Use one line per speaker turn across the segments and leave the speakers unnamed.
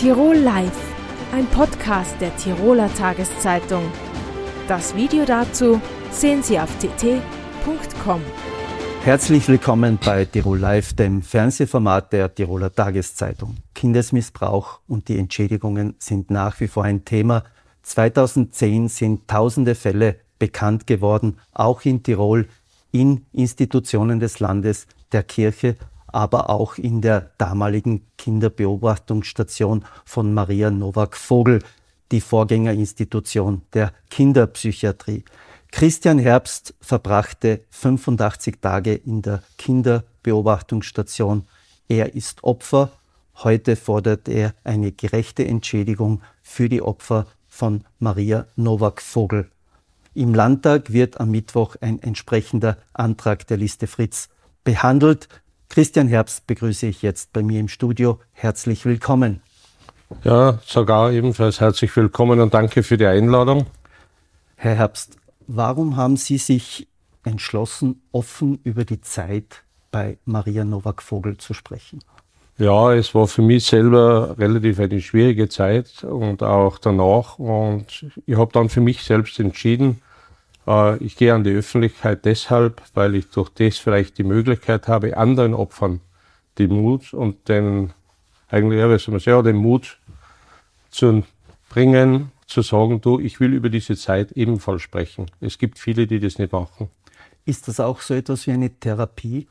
Tirol Live, ein Podcast der Tiroler Tageszeitung. Das Video dazu sehen Sie auf tt.com.
Herzlich willkommen bei Tirol Live, dem Fernsehformat der Tiroler Tageszeitung. Kindesmissbrauch und die Entschädigungen sind nach wie vor ein Thema. 2010 sind tausende Fälle bekannt geworden, auch in Tirol, in Institutionen des Landes, der Kirche, aber auch in der damaligen Kinderbeobachtungsstation von Maria Nowak-Vogel, die Vorgängerinstitution der Kinderpsychiatrie. Christian Herbst verbrachte 85 Tage in der Kinderbeobachtungsstation. Er ist Opfer. Heute fordert er eine gerechte Entschädigung für die Opfer von Maria Nowak-Vogel. Im Landtag wird am Mittwoch ein entsprechender Antrag der Liste Fritz behandelt. Christian Herbst begrüße ich jetzt bei mir im Studio. Herzlich willkommen.
Ja, sogar ebenfalls herzlich willkommen und danke für die Einladung.
Herr Herbst, warum haben Sie sich entschlossen, offen über die Zeit bei Maria Nowak-Vogel zu sprechen?
Ja, es war für mich selber relativ eine schwierige Zeit und auch danach. Und ich habe dann für mich selbst entschieden, ich gehe an die Öffentlichkeit deshalb, weil ich durch das vielleicht die Möglichkeit habe, anderen Opfern den Mut und den, eigentlich, ja, wie soll man sagen, den Mut zu bringen, zu sagen, du, ich will über diese Zeit ebenfalls sprechen. Es gibt viele, die das nicht machen.
Ist das auch so etwas wie eine Therapie?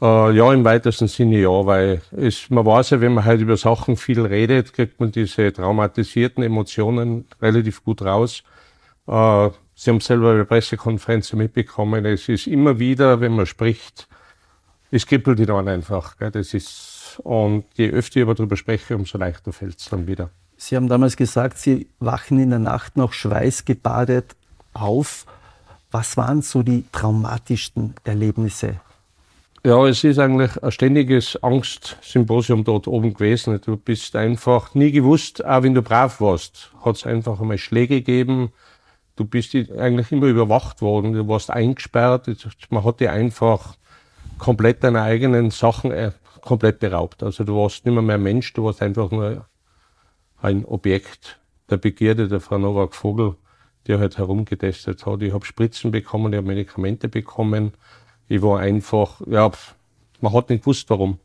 Äh, ja, im weitesten Sinne ja, weil es, man weiß ja, wenn man halt über Sachen viel redet, kriegt man diese traumatisierten Emotionen relativ gut raus. Äh, Sie haben selber bei Pressekonferenz mitbekommen, es ist immer wieder, wenn man spricht, es kippelt die dann einfach. Gell? Das ist, und je öfter ich aber darüber spreche, umso leichter fällt es dann wieder.
Sie haben damals gesagt, Sie wachen in der Nacht noch schweißgebadet auf. Was waren so die traumatischsten Erlebnisse?
Ja, es ist eigentlich ein ständiges Angstsymposium dort oben gewesen. Du bist einfach nie gewusst, auch wenn du brav warst, hat es einfach einmal Schläge gegeben, du bist eigentlich immer überwacht worden, du warst eingesperrt, man hat dir einfach komplett deine eigenen Sachen äh, komplett beraubt. Also du warst nicht mehr, mehr Mensch, du warst einfach nur ein Objekt der Begierde der Frau Novak Vogel, die halt herumgetestet hat. Ich habe Spritzen bekommen, ich habe Medikamente bekommen. Ich war einfach, ja, man hat nicht gewusst, warum.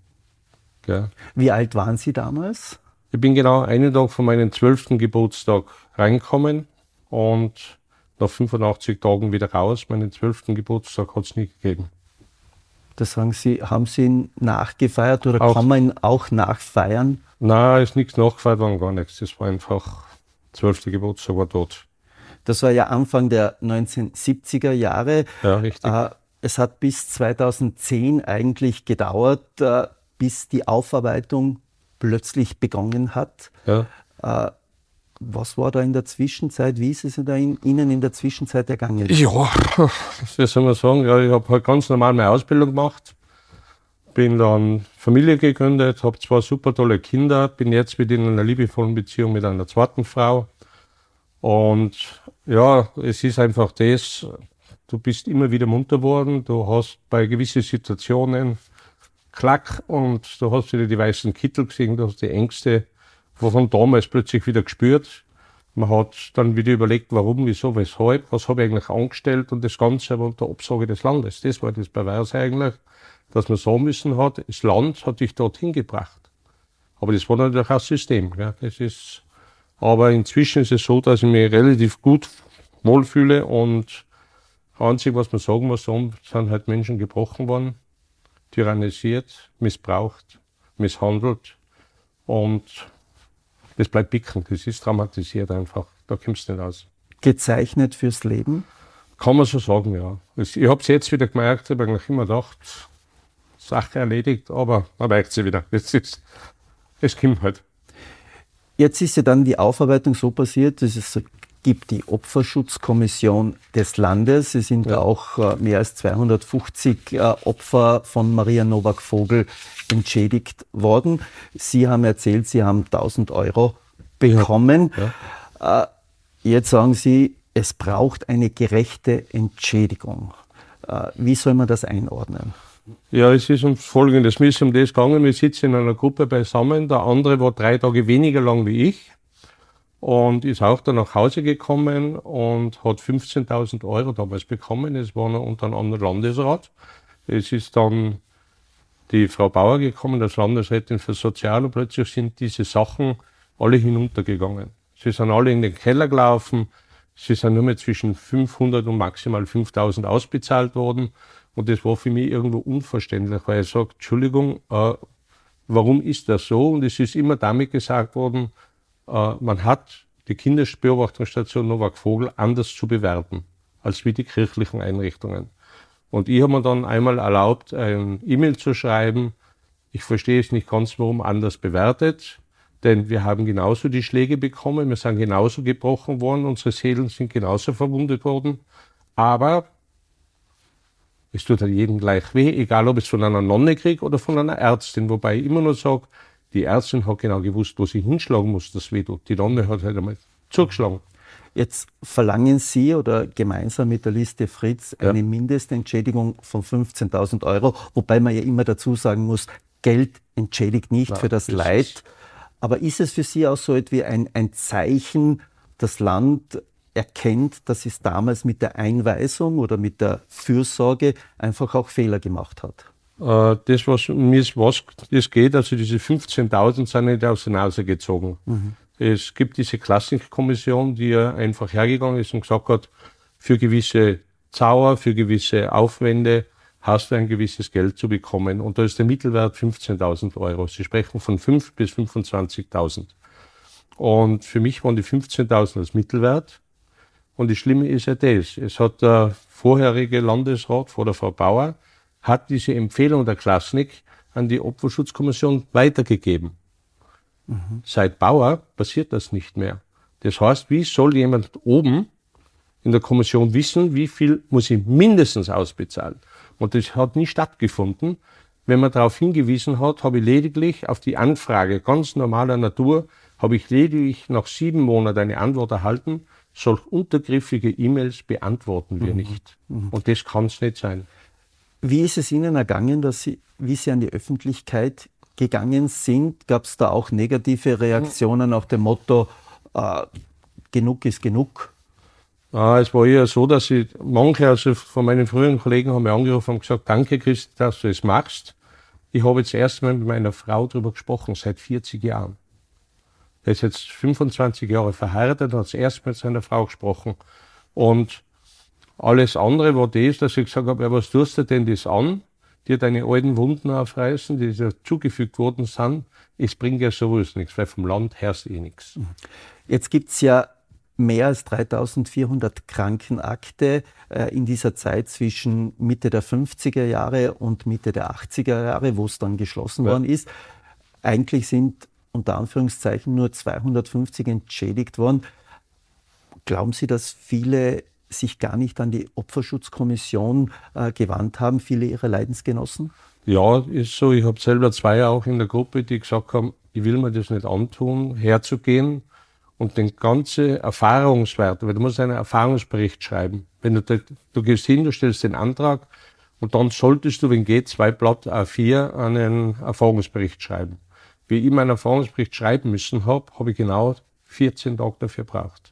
Gell. Wie alt waren Sie damals?
Ich bin genau einen Tag von meinem zwölften Geburtstag reinkommen und nach 85 Tagen wieder raus. Meinen zwölften Geburtstag hat es nie gegeben.
Das sagen Sie, haben Sie ihn nachgefeiert oder auch, kann man ihn auch nachfeiern?
Nein, ist nichts nachgefeiert worden, gar nichts. Das war einfach, zwölfte Geburtstag war tot.
Das war ja Anfang der 1970er Jahre.
Ja, richtig. Äh,
es hat bis 2010 eigentlich gedauert, äh, bis die Aufarbeitung plötzlich begonnen hat. Ja. Äh, was war da in der Zwischenzeit? Wie ist es da in, Ihnen in der Zwischenzeit ergangen?
Ja, wie soll man sagen? Ja, ich habe halt ganz normal meine Ausbildung gemacht, bin dann Familie gegründet, habe zwei super tolle Kinder, bin jetzt wieder in einer liebevollen Beziehung mit einer zweiten Frau. Und ja, es ist einfach das, du bist immer wieder munter worden, du hast bei gewissen Situationen Klack und du hast wieder die weißen Kittel gesehen, du hast die Ängste von damals plötzlich wieder gespürt. Man hat dann wieder überlegt, warum, wieso, weshalb, was habe ich eigentlich angestellt und das Ganze aber unter Absage des Landes. Das war das Beweis eigentlich, dass man so müssen hat, das Land hat dich dorthin gebracht. Aber das war natürlich auch System. Ja. Das ist, aber inzwischen ist es so, dass ich mich relativ gut wohlfühle und das Einzige, was man sagen muss, sind halt Menschen gebrochen worden, tyrannisiert, missbraucht, misshandelt und das bleibt picken, das ist traumatisiert einfach. Da kommst du nicht aus.
Gezeichnet fürs Leben?
Kann man so sagen, ja. Ich habe es jetzt wieder gemerkt, ich habe eigentlich immer gedacht, Sache erledigt, aber man merkt sie wieder. Es, ist, es kommt halt.
Jetzt ist ja dann die Aufarbeitung so passiert, dass es gibt die Opferschutzkommission des Landes. Es sind ja. auch äh, mehr als 250 äh, Opfer von Maria Nowak-Vogel entschädigt worden. Sie haben erzählt, Sie haben 1000 Euro bekommen. Ja. Äh, jetzt sagen Sie, es braucht eine gerechte Entschädigung. Wie soll man das einordnen?
Ja, es ist um Folgendes. Mir ist um das gegangen, wir sitzen in einer Gruppe beisammen. Der andere war drei Tage weniger lang wie ich und ist auch dann nach Hause gekommen und hat 15.000 Euro damals bekommen. Es war noch unter anderem Landesrat. Es ist dann die Frau Bauer gekommen, als Landesrätin für Sozial und plötzlich sind diese Sachen alle hinuntergegangen. Sie sind alle in den Keller gelaufen. Sie sind nur mehr zwischen 500 und maximal 5000 ausbezahlt worden. Und das war für mich irgendwo unverständlich, weil ich sage, Entschuldigung, äh, warum ist das so? Und es ist immer damit gesagt worden, man hat die Kinderbeobachtungsstation Novak Vogel anders zu bewerten als wie die kirchlichen Einrichtungen. Und ich habe mir dann einmal erlaubt, ein E-Mail zu schreiben. Ich verstehe es nicht ganz, warum anders bewertet, denn wir haben genauso die Schläge bekommen, wir sind genauso gebrochen worden, unsere Seelen sind genauso verwundet worden. Aber es tut halt jedem gleich weh, egal ob es von einer Nonne kriegt oder von einer Ärztin, wobei ich immer nur sage, die Ärztin hat genau gewusst, wo sie hinschlagen muss, das tut. Die Nonne hat halt einmal zugeschlagen.
Jetzt verlangen Sie oder gemeinsam mit der Liste Fritz eine ja. Mindestentschädigung von 15.000 Euro, wobei man ja immer dazu sagen muss, Geld entschädigt nicht Na, für das Leid. Aber ist es für Sie auch so etwas ein, ein Zeichen, das Land erkennt, dass es damals mit der Einweisung oder mit der Fürsorge einfach auch Fehler gemacht hat?
Äh, das, was mir was das geht, also diese 15.000 sind nicht aus der Nase gezogen. Mhm. Es gibt diese Klassikkommission, die ja einfach hergegangen ist und gesagt hat, für gewisse Zauer, für gewisse Aufwände hast du ein gewisses Geld zu bekommen. Und da ist der Mittelwert 15.000 Euro. Sie sprechen von 5 bis 25.000. Und für mich waren die 15.000 das Mittelwert. Und das Schlimme ist ja das. Es hat der vorherige Landesrat vor der Frau Bauer hat diese Empfehlung der Klasnik an die Opferschutzkommission weitergegeben. Mhm. Seit Bauer passiert das nicht mehr. Das heißt, wie soll jemand oben in der Kommission wissen, wie viel muss ich mindestens ausbezahlen? Und das hat nie stattgefunden. Wenn man darauf hingewiesen hat, habe ich lediglich auf die Anfrage ganz normaler Natur, habe ich lediglich nach sieben Monaten eine Antwort erhalten, solch untergriffige E-Mails beantworten wir mhm. nicht. Mhm. Und das kann es nicht sein.
Wie ist es Ihnen ergangen, dass Sie, wie Sie an die Öffentlichkeit gegangen sind? Gab es da auch negative Reaktionen nach dem Motto, äh, genug ist genug?
Ah, es war eher so, dass ich, manche also von meinen früheren Kollegen haben mir angerufen und gesagt, danke Christi, dass du es machst. Ich habe jetzt erstmal mit meiner Frau darüber gesprochen, seit 40 Jahren. Er ist jetzt 25 Jahre verheiratet, hat erst mit seiner Frau gesprochen. Und alles andere war das, dass ich gesagt habe, ja, was tust du denn das an? Dir deine alten Wunden aufreißen, die dir zugefügt worden sind. Es bringt ja sowieso nichts, weil vom Land herrscht eh nichts.
Jetzt gibt's ja mehr als 3400 Krankenakte äh, in dieser Zeit zwischen Mitte der 50er Jahre und Mitte der 80er Jahre, wo es dann geschlossen ja. worden ist. Eigentlich sind unter Anführungszeichen nur 250 entschädigt worden. Glauben Sie, dass viele sich gar nicht an die Opferschutzkommission äh, gewandt haben, viele ihrer Leidensgenossen?
Ja, ist so. Ich habe selber zwei auch in der Gruppe, die gesagt haben, ich will mir das nicht antun, herzugehen und den ganzen Erfahrungswert, weil du musst einen Erfahrungsbericht schreiben. Wenn du, du gehst hin, du stellst den Antrag und dann solltest du, wenn geht, zwei Blatt A4 einen Erfahrungsbericht schreiben. Wie ich meinen Erfahrungsbericht schreiben müssen habe, habe ich genau 14 Tage dafür gebraucht.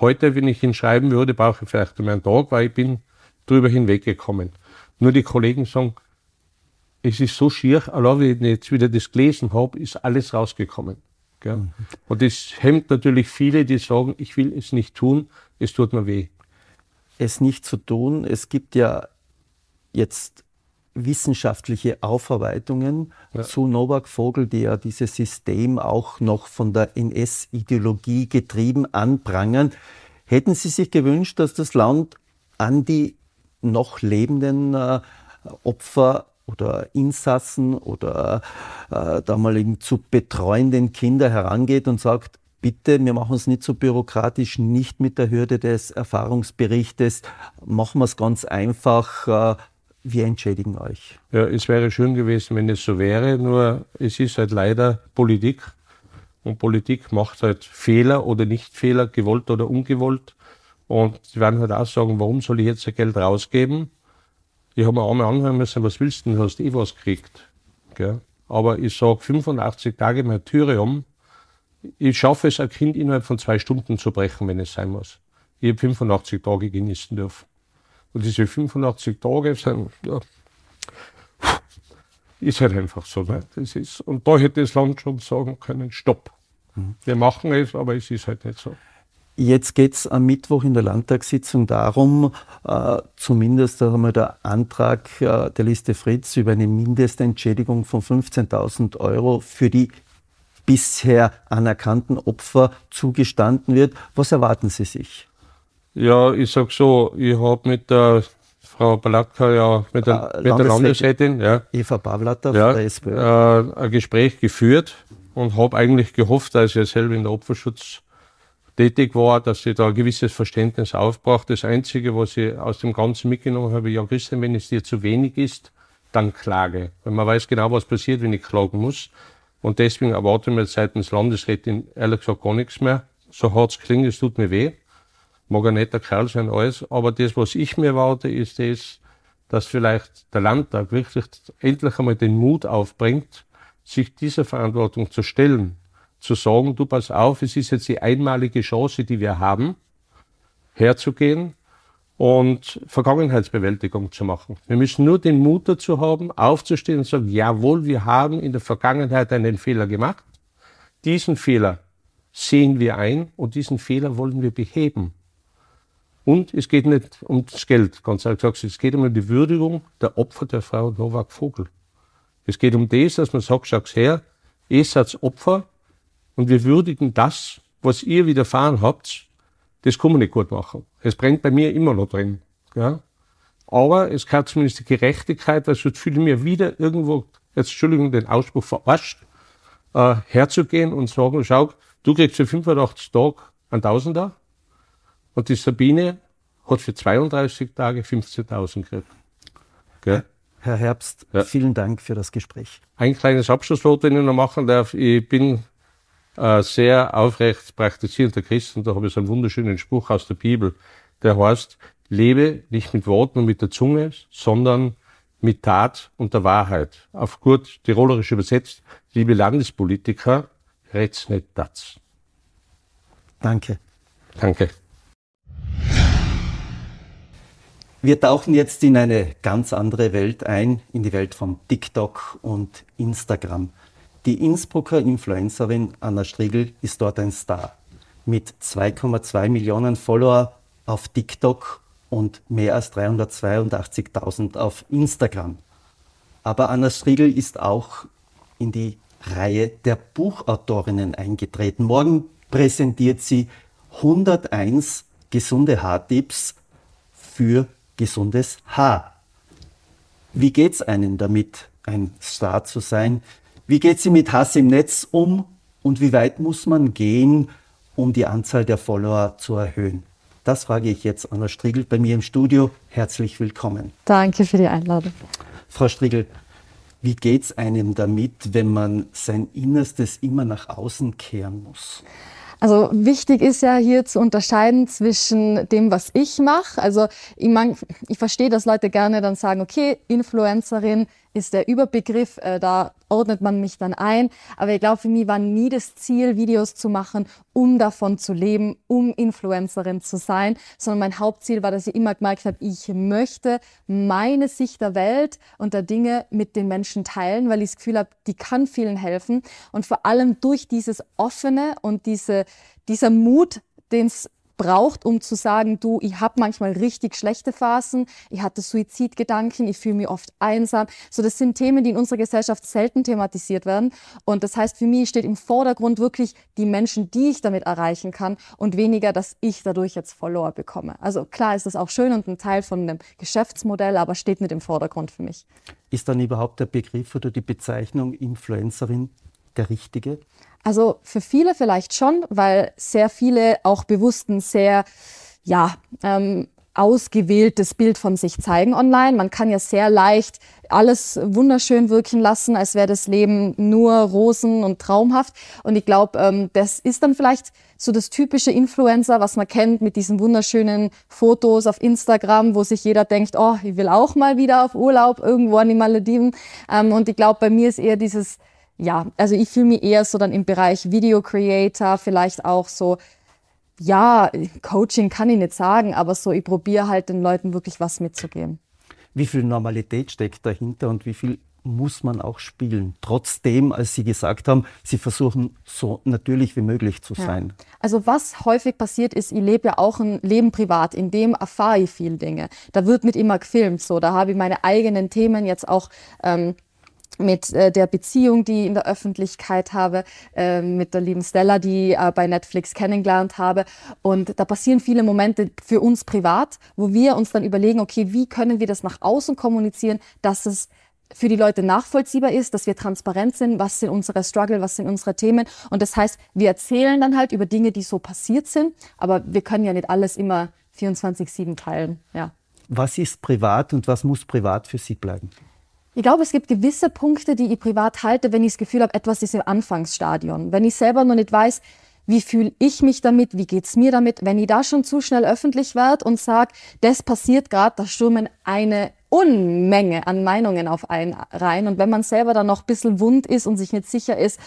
Heute, wenn ich ihn schreiben würde, brauche ich vielleicht nur einen Tag, weil ich bin drüber hinweggekommen. Nur die Kollegen sagen, es ist so schier, allein wenn ich jetzt wieder das gelesen habe, ist alles rausgekommen. Mhm. Und das hemmt natürlich viele, die sagen, ich will es nicht tun, es tut mir weh.
Es nicht zu tun, es gibt ja jetzt wissenschaftliche Aufarbeitungen ja. zu Novak Vogel, die ja dieses System auch noch von der NS-Ideologie getrieben anprangern. Hätten Sie sich gewünscht, dass das Land an die noch lebenden äh, Opfer oder Insassen oder äh, damaligen zu betreuenden Kinder herangeht und sagt, bitte, wir machen es nicht so bürokratisch, nicht mit der Hürde des Erfahrungsberichtes, machen wir es ganz einfach, äh, wir entschädigen euch.
Ja, es wäre schön gewesen, wenn es so wäre, nur es ist halt leider Politik. Und Politik macht halt Fehler oder nicht Fehler, gewollt oder ungewollt. Und sie werden halt auch sagen, warum soll ich jetzt Geld rausgeben? Ich habe mir einmal anhören müssen, was willst du denn, du hast eh was gekriegt. Gell? Aber ich sage 85 Tage Martyrium, ich schaffe es, ein Kind innerhalb von zwei Stunden zu brechen, wenn es sein muss. Ich habe 85 Tage genießen dürfen. Und diese 85 Tage sind, ja, ist halt einfach so. Ne? Das ist, und da hätte das Land schon sagen können, stopp. Mhm. Wir machen es, aber es ist halt nicht so.
Jetzt geht es am Mittwoch in der Landtagssitzung darum, äh, zumindest einmal der Antrag äh, der Liste Fritz über eine Mindestentschädigung von 15.000 Euro für die bisher anerkannten Opfer zugestanden wird. Was erwarten Sie sich?
Ja, ich sag so, ich habe mit der Frau Balatka ja mit der, äh, mit der Landesrätin, ja,
Eva Pavlatter
ja, der SPÖ. Äh, ein Gespräch geführt und habe eigentlich gehofft, dass ich selber in der Opferschutz tätig war, dass sie da ein gewisses Verständnis aufbraucht. Das Einzige, was ich aus dem Ganzen mitgenommen habe, ja Christian, wenn es dir zu wenig ist, dann klage. Weil man weiß genau, was passiert, wenn ich klagen muss. Und deswegen erwarte ich mir seitens Landesrätin ehrlich gesagt gar nichts mehr. So hart es klingt, es tut mir weh. Mag ein netter Kerl sein, alles. Aber das, was ich mir erwarte, ist das, dass vielleicht der Landtag wirklich endlich einmal den Mut aufbringt, sich dieser Verantwortung zu stellen zu sagen, du pass auf, es ist jetzt die einmalige Chance, die wir haben, herzugehen und Vergangenheitsbewältigung zu machen. Wir müssen nur den Mut dazu haben, aufzustehen und zu sagen, jawohl, wir haben in der Vergangenheit einen Fehler gemacht. Diesen Fehler sehen wir ein und diesen Fehler wollen wir beheben. Und es geht nicht ums Geld, ganz ehrlich gesagt, es geht um die Würdigung der Opfer der Frau Novak Vogel. Es geht um das, dass man sagt, schau her, ihr seid Opfer, und wir würdigen das, was ihr widerfahren habt, das kann man nicht gut machen. Es brennt bei mir immer noch drin. Ja? Aber es kann zumindest die Gerechtigkeit, sonst fühle ich mir wieder irgendwo, jetzt Entschuldigung, den Ausspruch verarscht, äh, herzugehen und sagen, schau, du kriegst für 85 Tage ein Tausender und die Sabine hat für 32 Tage 15.000 gekriegt.
Gell? Herr Herbst, ja. vielen Dank für das Gespräch.
Ein kleines Abschlusswort, wenn ich noch machen darf. Ich bin äh, sehr aufrecht praktizierender Christen, da habe ich so einen wunderschönen Spruch aus der Bibel, der heißt, lebe nicht mit Worten und mit der Zunge, sondern mit Tat und der Wahrheit. Auf gut tirolerisch übersetzt, liebe Landespolitiker, red's nicht das.
Danke.
Danke.
Wir tauchen jetzt in eine ganz andere Welt ein, in die Welt von TikTok und Instagram. Die Innsbrucker Influencerin Anna Striegel ist dort ein Star. Mit 2,2 Millionen Follower auf TikTok und mehr als 382.000 auf Instagram. Aber Anna Striegel ist auch in die Reihe der Buchautorinnen eingetreten. Morgen präsentiert sie 101 gesunde Haartipps für gesundes Haar. Wie geht's einem damit, ein Star zu sein? Wie geht sie mit Hass im Netz um und wie weit muss man gehen, um die Anzahl der Follower zu erhöhen? Das frage ich jetzt Anna Striegel bei mir im Studio. Herzlich willkommen.
Danke für die Einladung.
Frau Striegel, wie geht es einem damit, wenn man sein Innerstes immer nach außen kehren muss?
Also wichtig ist ja hier zu unterscheiden zwischen dem, was ich mache. Also ich, mein, ich verstehe, dass Leute gerne dann sagen, okay, Influencerin ist der Überbegriff, äh, da ordnet man mich dann ein. Aber ich glaube, für mich war nie das Ziel, Videos zu machen, um davon zu leben, um Influencerin zu sein, sondern mein Hauptziel war, dass ich immer gemerkt habe, ich möchte meine Sicht der Welt und der Dinge mit den Menschen teilen, weil ich das Gefühl habe, die kann vielen helfen. Und vor allem durch dieses Offene und diese, dieser Mut, den es braucht, um zu sagen, du, ich habe manchmal richtig schlechte Phasen, ich hatte Suizidgedanken, ich fühle mich oft einsam. So, das sind Themen, die in unserer Gesellschaft selten thematisiert werden. Und das heißt, für mich steht im Vordergrund wirklich die Menschen, die ich damit erreichen kann und weniger, dass ich dadurch jetzt Follower bekomme. Also klar ist das auch schön und ein Teil von einem Geschäftsmodell, aber steht nicht im Vordergrund für mich.
Ist dann überhaupt der Begriff oder die Bezeichnung Influencerin der richtige?
Also für viele vielleicht schon, weil sehr viele auch bewussten, sehr ja, ähm, ausgewähltes Bild von sich zeigen online. Man kann ja sehr leicht alles wunderschön wirken lassen, als wäre das Leben nur Rosen und traumhaft. Und ich glaube, ähm, das ist dann vielleicht so das typische Influencer, was man kennt mit diesen wunderschönen Fotos auf Instagram, wo sich jeder denkt, oh, ich will auch mal wieder auf Urlaub irgendwo an die Malediven. Ähm, und ich glaube, bei mir ist eher dieses, ja, also ich fühle mich eher so dann im Bereich Video Creator, vielleicht auch so ja, Coaching kann ich nicht sagen, aber so, ich probiere halt den Leuten wirklich was mitzugeben.
Wie viel Normalität steckt dahinter und wie viel muss man auch spielen? Trotzdem, als Sie gesagt haben, Sie versuchen so natürlich wie möglich zu sein.
Ja. Also was häufig passiert ist, ich lebe ja auch ein Leben privat, in dem erfahre ich viel Dinge. Da wird mit immer gefilmt, so, da habe ich meine eigenen Themen jetzt auch ähm, mit äh, der Beziehung, die ich in der Öffentlichkeit habe, äh, mit der lieben Stella, die ich äh, bei Netflix kennengelernt habe. Und da passieren viele Momente für uns privat, wo wir uns dann überlegen, okay, wie können wir das nach außen kommunizieren, dass es für die Leute nachvollziehbar ist, dass wir transparent sind, was sind unsere Struggle, was sind unsere Themen. Und das heißt, wir erzählen dann halt über Dinge, die so passiert sind, aber wir können ja nicht alles immer 24-7 teilen. Ja.
Was ist privat und was muss privat für Sie bleiben?
Ich glaube, es gibt gewisse Punkte, die ich privat halte, wenn ich das Gefühl habe, etwas ist im Anfangsstadion. Wenn ich selber noch nicht weiß, wie fühle ich mich damit, wie geht's mir damit. Wenn ich da schon zu schnell öffentlich werde und sage, das passiert gerade, da stürmen eine Unmenge an Meinungen auf einen rein. Und wenn man selber dann noch ein bisschen wund ist und sich nicht sicher ist,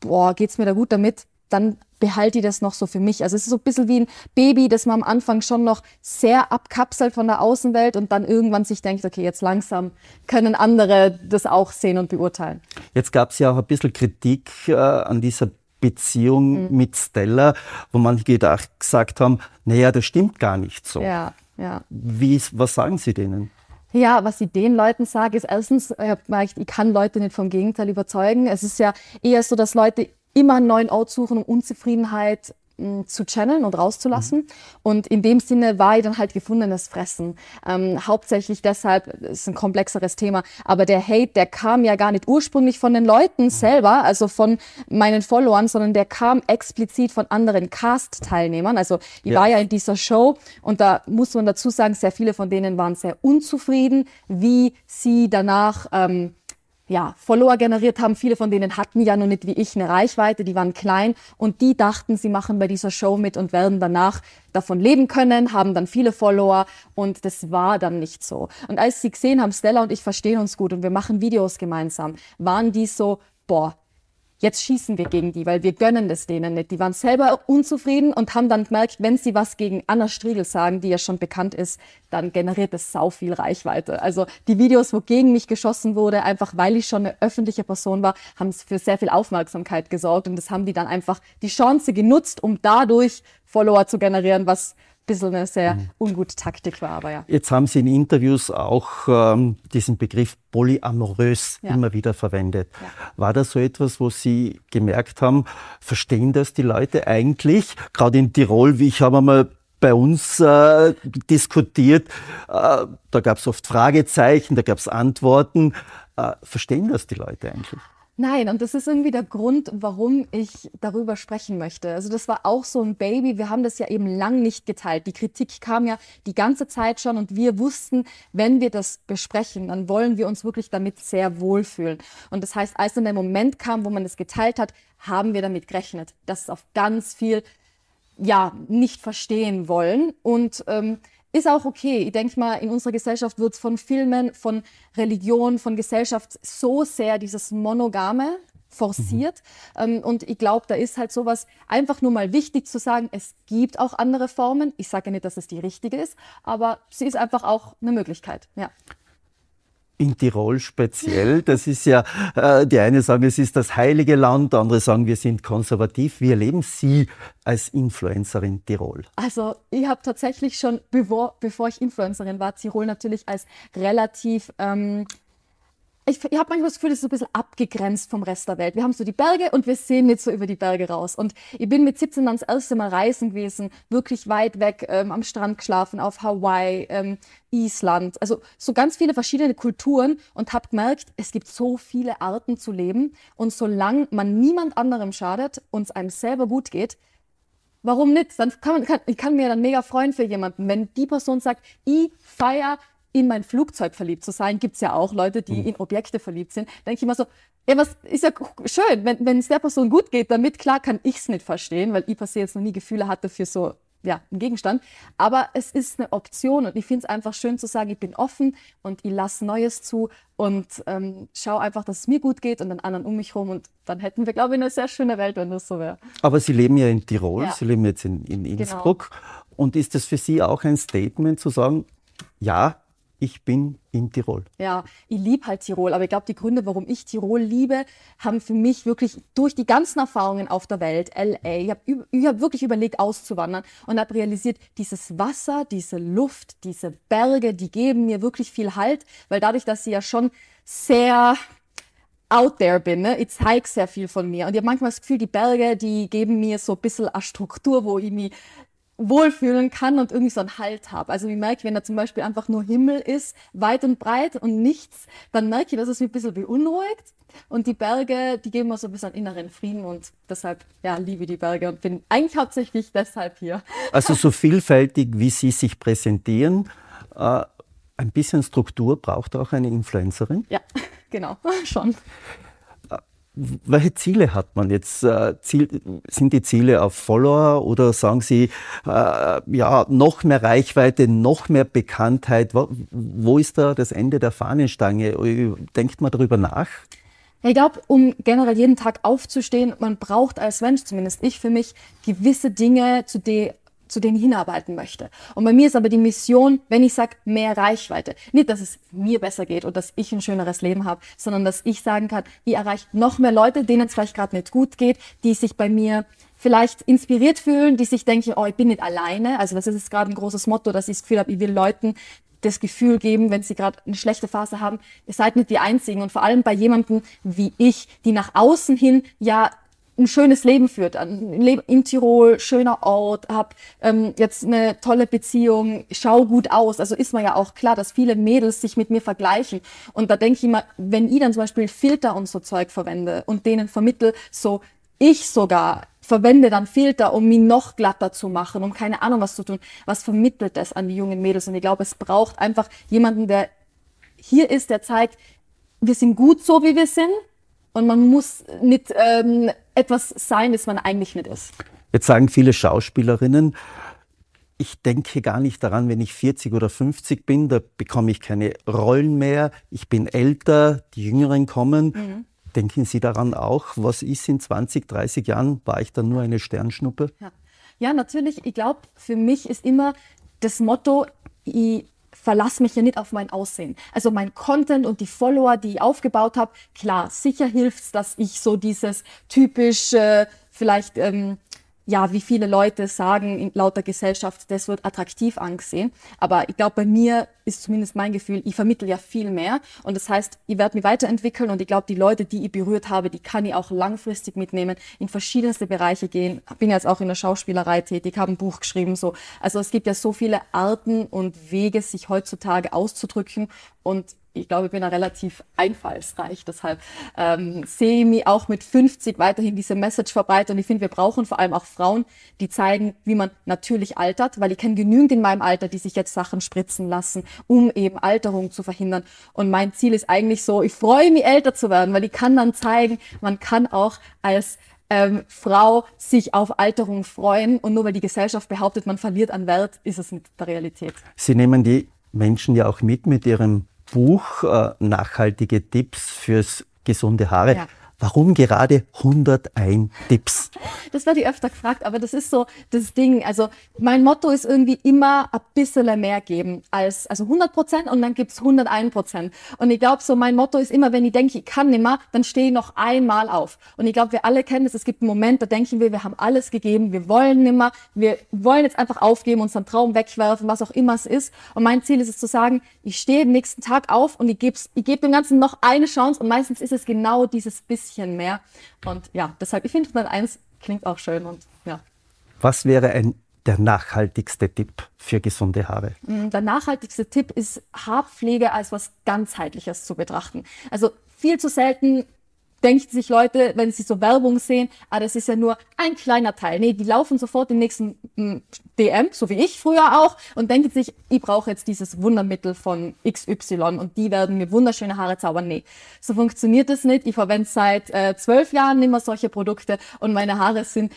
boah, geht's mir da gut damit, dann behalte ich das noch so für mich. Also es ist so ein bisschen wie ein Baby, das man am Anfang schon noch sehr abkapselt von der Außenwelt und dann irgendwann sich denkt, okay, jetzt langsam können andere das auch sehen und beurteilen.
Jetzt gab es ja auch ein bisschen Kritik äh, an dieser Beziehung mhm. mit Stella, wo manche gedacht, gesagt haben, naja, das stimmt gar nicht so.
Ja, ja.
Wie, was sagen Sie denen?
Ja, was ich den Leuten sage, ist erstens, ich kann Leute nicht vom Gegenteil überzeugen. Es ist ja eher so, dass Leute immer einen neuen Ort suchen, um Unzufriedenheit zu channeln und rauszulassen. Mhm. Und in dem Sinne war ich dann halt gefundenes Fressen. Ähm, hauptsächlich deshalb, ist ein komplexeres Thema, aber der Hate, der kam ja gar nicht ursprünglich von den Leuten mhm. selber, also von meinen Followern, sondern der kam explizit von anderen Cast-Teilnehmern. Also ich ja. war ja in dieser Show und da muss man dazu sagen, sehr viele von denen waren sehr unzufrieden, wie sie danach ähm, ja, Follower generiert haben. Viele von denen hatten ja noch nicht wie ich eine Reichweite, die waren klein und die dachten, sie machen bei dieser Show mit und werden danach davon leben können, haben dann viele Follower und das war dann nicht so. Und als sie gesehen haben, Stella und ich verstehen uns gut und wir machen Videos gemeinsam, waren die so, boah, jetzt schießen wir gegen die, weil wir gönnen das denen nicht. Die waren selber unzufrieden und haben dann gemerkt, wenn sie was gegen Anna Striegel sagen, die ja schon bekannt ist, dann generiert das sau viel Reichweite. Also die Videos, wo gegen mich geschossen wurde, einfach weil ich schon eine öffentliche Person war, haben für sehr viel Aufmerksamkeit gesorgt und das haben die dann einfach die Chance genutzt, um dadurch Follower zu generieren, was bisschen eine sehr mhm. ungute Taktik war, aber ja.
Jetzt haben Sie in Interviews auch ähm, diesen Begriff polyamorös ja. immer wieder verwendet. Ja. War das so etwas, wo Sie gemerkt haben, verstehen das die Leute eigentlich? Gerade in Tirol, wie ich habe einmal bei uns äh, diskutiert, äh, da gab es oft Fragezeichen, da gab es Antworten. Äh, verstehen das die Leute eigentlich?
Nein, und das ist irgendwie der Grund, warum ich darüber sprechen möchte. Also das war auch so ein Baby. Wir haben das ja eben lang nicht geteilt. Die Kritik kam ja die ganze Zeit schon und wir wussten, wenn wir das besprechen, dann wollen wir uns wirklich damit sehr wohlfühlen. Und das heißt, als dann der Moment kam, wo man das geteilt hat, haben wir damit gerechnet, dass es auf ganz viel ja nicht verstehen wollen und ähm, ist auch okay. Ich denke mal, in unserer Gesellschaft wird von Filmen, von Religion, von Gesellschaft so sehr dieses Monogame forciert. Mhm. und ich glaube, da ist halt sowas einfach nur mal wichtig zu sagen, es gibt auch andere Formen. Ich sage ja nicht, dass es die richtige ist, aber sie ist einfach auch eine Möglichkeit. Ja
in Tirol speziell. Das ist ja, äh, die eine sagen, es ist das heilige Land, andere sagen, wir sind konservativ. Wie erleben Sie als Influencerin Tirol?
Also ich habe tatsächlich schon, bevor, bevor ich Influencerin war, Tirol natürlich als relativ ähm, ich, ich habe manchmal das Gefühl, es ist so ein bisschen abgegrenzt vom Rest der Welt. Wir haben so die Berge und wir sehen nicht so über die Berge raus. Und ich bin mit 17 dann das erste Mal reisen gewesen, wirklich weit weg, ähm, am Strand geschlafen, auf Hawaii, ähm, Island. Also so ganz viele verschiedene Kulturen und habe gemerkt, es gibt so viele Arten zu leben. Und solange man niemand anderem schadet und es einem selber gut geht, warum nicht? Dann kann man, kann, ich kann mir dann mega freuen für jemanden, wenn die Person sagt, ich feier in mein Flugzeug verliebt zu sein, gibt's ja auch Leute, die mhm. in Objekte verliebt sind. Denke ich immer so, ja, was ist ja schön, wenn, es der Person gut geht, damit klar kann ich's nicht verstehen, weil ich per se jetzt noch nie Gefühle hatte für so ja, ein Gegenstand. Aber es ist eine Option und ich finde es einfach schön zu sagen, ich bin offen und ich lasse Neues zu und ähm, schaue einfach, dass es mir gut geht und den anderen um mich herum. Und dann hätten wir, glaube ich, eine sehr schöne Welt, wenn das so wäre.
Aber Sie leben ja in Tirol, ja. Sie leben jetzt in, in genau. Innsbruck. Genau. Und ist das für Sie auch ein Statement zu sagen, ja, ich bin in Tirol.
Ja, ich liebe halt Tirol, aber ich glaube, die Gründe, warum ich Tirol liebe, haben für mich wirklich durch die ganzen Erfahrungen auf der Welt, LA, ich habe hab wirklich überlegt, auszuwandern und habe realisiert, dieses Wasser, diese Luft, diese Berge, die geben mir wirklich viel Halt, weil dadurch, dass sie ja schon sehr out there bin, ne? ich zeige sehr viel von mir. Und ich habe manchmal das Gefühl, die Berge, die geben mir so ein bisschen eine Struktur, wo ich mich wohlfühlen kann und irgendwie so einen Halt habe. Also ich merke, wenn da zum Beispiel einfach nur Himmel ist, weit und breit und nichts, dann merke ich, dass es mich ein bisschen beunruhigt. Und die Berge, die geben mir so ein bisschen inneren Frieden und deshalb, ja, liebe die Berge und bin eigentlich hauptsächlich deshalb hier.
Also so vielfältig, wie Sie sich präsentieren, äh, ein bisschen Struktur braucht auch eine Influencerin?
Ja, genau, schon.
Welche Ziele hat man jetzt? Äh, Ziel, sind die Ziele auf Follower oder sagen Sie, äh, ja, noch mehr Reichweite, noch mehr Bekanntheit? Wo, wo ist da das Ende der Fahnenstange? Denkt man darüber nach?
Ich glaube, um generell jeden Tag aufzustehen, man braucht als Mensch, zumindest ich für mich, gewisse Dinge, zu, de zu denen ich hinarbeiten möchte. Und bei mir ist aber die Mission, wenn ich sage, mehr Reichweite. Nicht, dass es mir besser geht und dass ich ein schöneres Leben habe, sondern dass ich sagen kann, ich erreiche noch mehr Leute, denen es vielleicht gerade nicht gut geht, die sich bei mir vielleicht inspiriert fühlen, die sich denken, oh, ich bin nicht alleine. Also das ist jetzt gerade ein großes Motto, dass ich das Gefühl habe, ich will Leuten das Gefühl geben, wenn sie gerade eine schlechte Phase haben, ihr seid nicht die Einzigen. Und vor allem bei jemandem wie ich, die nach außen hin ja ein schönes Leben führt. In Tirol, schöner Ort, hab ähm, jetzt eine tolle Beziehung, schau gut aus. Also ist mir ja auch klar, dass viele Mädels sich mit mir vergleichen. Und da denke ich immer, wenn ich dann zum Beispiel Filter und so Zeug verwende und denen vermittel, so ich sogar verwende dann Filter, um mich noch glatter zu machen, um keine Ahnung was zu tun. Was vermittelt das an die jungen Mädels? Und ich glaube, es braucht einfach jemanden, der hier ist, der zeigt, wir sind gut so, wie wir sind und man muss nicht ähm, etwas sein, das man eigentlich nicht ist.
Jetzt sagen viele Schauspielerinnen, ich denke gar nicht daran, wenn ich 40 oder 50 bin, da bekomme ich keine Rollen mehr, ich bin älter, die Jüngeren kommen. Mhm. Denken Sie daran auch, was ist in 20, 30 Jahren? War ich dann nur eine Sternschnuppe?
Ja, ja natürlich. Ich glaube, für mich ist immer das Motto, ich verlasse mich ja nicht auf mein Aussehen. Also mein Content und die Follower, die ich aufgebaut habe, klar, sicher hilft's, dass ich so dieses typisch äh, vielleicht ähm, ja, wie viele Leute sagen in lauter Gesellschaft, das wird attraktiv angesehen. Aber ich glaube, bei mir ist zumindest mein Gefühl, ich vermittel ja viel mehr. Und das heißt, ich werde mich weiterentwickeln und ich glaube, die Leute, die ich berührt habe, die kann ich auch langfristig mitnehmen, in verschiedenste Bereiche gehen. Bin jetzt auch in der Schauspielerei tätig, habe ein Buch geschrieben, so. Also es gibt ja so viele Arten und Wege, sich heutzutage auszudrücken. Und ich glaube, ich bin da relativ einfallsreich. Deshalb ähm, sehe ich mich auch mit 50 weiterhin diese Message verbreiten. Und ich finde, wir brauchen vor allem auch Frauen, die zeigen, wie man natürlich altert, weil ich kenne genügend in meinem Alter, die sich jetzt Sachen spritzen lassen, um eben Alterung zu verhindern. Und mein Ziel ist eigentlich so, ich freue mich, älter zu werden, weil ich kann dann zeigen, man kann auch als ähm, Frau sich auf Alterung freuen. Und nur weil die Gesellschaft behauptet, man verliert an Wert, ist es mit der Realität.
Sie nehmen die Menschen ja auch mit mit ihrem Buch äh, Nachhaltige Tipps fürs gesunde Haare. Ja. Warum gerade 101 Tipps?
Das werde ich öfter gefragt, aber das ist so das Ding. Also mein Motto ist irgendwie immer ein bisschen mehr geben als also 100 Prozent und dann gibt's 101 Prozent. Und ich glaube so, mein Motto ist immer, wenn ich denke, ich kann nimmer, dann stehe ich noch einmal auf. Und ich glaube, wir alle kennen es. Es gibt einen Moment, da denken wir, wir haben alles gegeben, wir wollen nimmer, wir wollen jetzt einfach aufgeben, unseren Traum wegwerfen, was auch immer es ist. Und mein Ziel ist es zu sagen, ich stehe am nächsten Tag auf und ich gebe ich gebe dem Ganzen noch eine Chance und meistens ist es genau dieses bisschen bisschen mehr. Und ja, deshalb, ich finde 101 klingt auch schön und ja.
Was wäre ein der nachhaltigste Tipp für gesunde Haare?
Mm, der nachhaltigste Tipp ist, Haarpflege als was ganzheitliches zu betrachten. Also viel zu selten denken sich Leute, wenn sie so Werbung sehen, ah, das ist ja nur ein kleiner Teil. Nee, die laufen sofort den nächsten hm, DM, so wie ich früher auch, und denken sich, ich brauche jetzt dieses Wundermittel von XY und die werden mir wunderschöne Haare zaubern. Nee, so funktioniert das nicht. Ich verwende seit äh, zwölf Jahren immer solche Produkte und meine Haare sind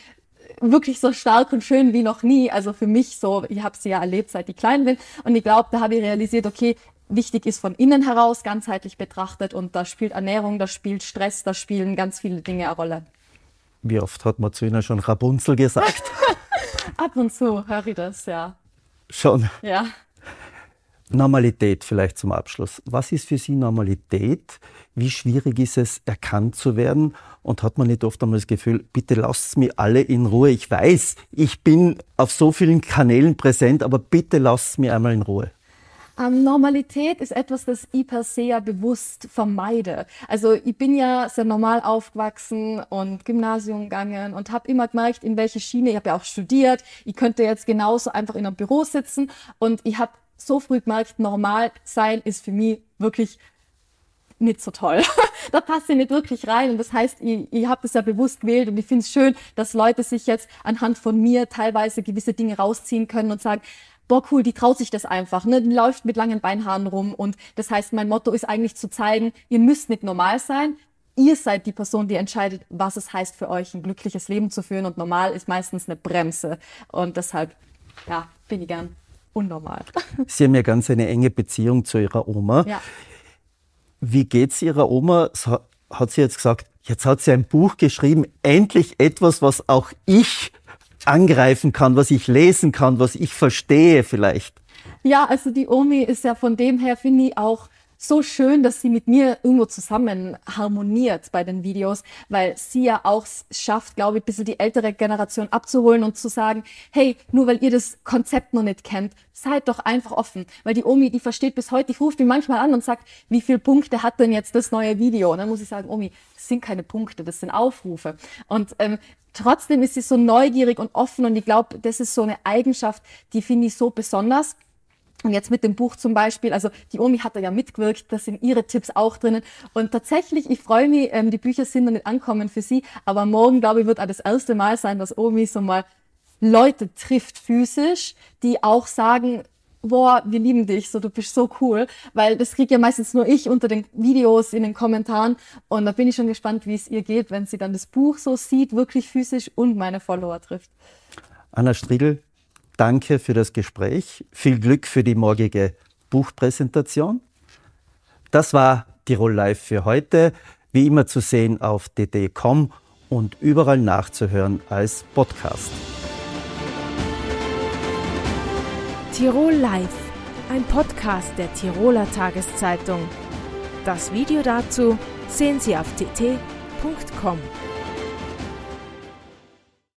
wirklich so stark und schön wie noch nie. Also für mich so, ich habe sie ja erlebt, seit ich klein bin. Und ich glaube, da habe ich realisiert, okay, wichtig ist von innen heraus, ganzheitlich betrachtet. Und da spielt Ernährung, da spielt Stress, da spielen ganz viele Dinge eine Rolle.
Wie oft hat man zu Ihnen schon Rapunzel gesagt?
Ab und zu höre ich das, ja.
Schon.
Ja.
Normalität vielleicht zum Abschluss. Was ist für Sie Normalität? Wie schwierig ist es, erkannt zu werden? Und hat man nicht oft einmal das Gefühl, bitte lasst mich alle in Ruhe. Ich weiß, ich bin auf so vielen Kanälen präsent, aber bitte lasst mich einmal in Ruhe.
Ähm, Normalität ist etwas, das ich per se ja bewusst vermeide. Also ich bin ja sehr normal aufgewachsen und Gymnasium gegangen und habe immer gemerkt, in welche Schiene, ich habe ja auch studiert, ich könnte jetzt genauso einfach in einem Büro sitzen und ich habe so früh gemerkt, normal sein ist für mich wirklich nicht so toll. da passt ich nicht wirklich rein. Und das heißt, ich, ich habe das ja bewusst gewählt und ich finde es schön, dass Leute sich jetzt anhand von mir teilweise gewisse Dinge rausziehen können und sagen, boah cool, die traut sich das einfach, ne? Die läuft mit langen Beinhaaren rum und das heißt, mein Motto ist eigentlich zu zeigen, ihr müsst nicht normal sein, ihr seid die Person, die entscheidet, was es heißt für euch, ein glückliches Leben zu führen und normal ist meistens eine Bremse und deshalb, ja, bin ich gern unnormal.
Sie haben ja ganz eine enge Beziehung zu Ihrer Oma.
Ja.
Wie geht's Ihrer Oma? Hat sie jetzt gesagt, jetzt hat sie ein Buch geschrieben, endlich etwas, was auch ich angreifen kann, was ich lesen kann, was ich verstehe vielleicht.
Ja, also die Omi ist ja von dem her, finde ich, auch so schön, dass sie mit mir irgendwo zusammen harmoniert bei den Videos, weil sie ja auch schafft, glaube ich, ein bisschen die ältere Generation abzuholen und zu sagen, hey, nur weil ihr das Konzept noch nicht kennt, seid doch einfach offen. Weil die Omi, die versteht bis heute, ich rufe die manchmal an und sagt, wie viele Punkte hat denn jetzt das neue Video? Und dann muss ich sagen, Omi, das sind keine Punkte, das sind Aufrufe. Und ähm, trotzdem ist sie so neugierig und offen und ich glaube, das ist so eine Eigenschaft, die finde ich so besonders. Und jetzt mit dem Buch zum Beispiel, also die Omi hat da ja mitgewirkt, da sind ihre Tipps auch drinnen. Und tatsächlich, ich freue mich, ähm, die Bücher sind noch nicht ankommen für sie, aber morgen, glaube ich, wird auch das erste Mal sein, dass Omi so mal Leute trifft physisch, die auch sagen, boah, wir lieben dich, so du bist so cool, weil das kriege ja meistens nur ich unter den Videos, in den Kommentaren und da bin ich schon gespannt, wie es ihr geht, wenn sie dann das Buch so sieht, wirklich physisch und meine Follower trifft.
Anna Striegel, Danke für das Gespräch. Viel Glück für die morgige Buchpräsentation. Das war Tirol Live für heute. Wie immer zu sehen auf dd.com und überall nachzuhören als Podcast.
Tirol Live, ein Podcast der Tiroler Tageszeitung. Das Video dazu sehen Sie auf tt.com.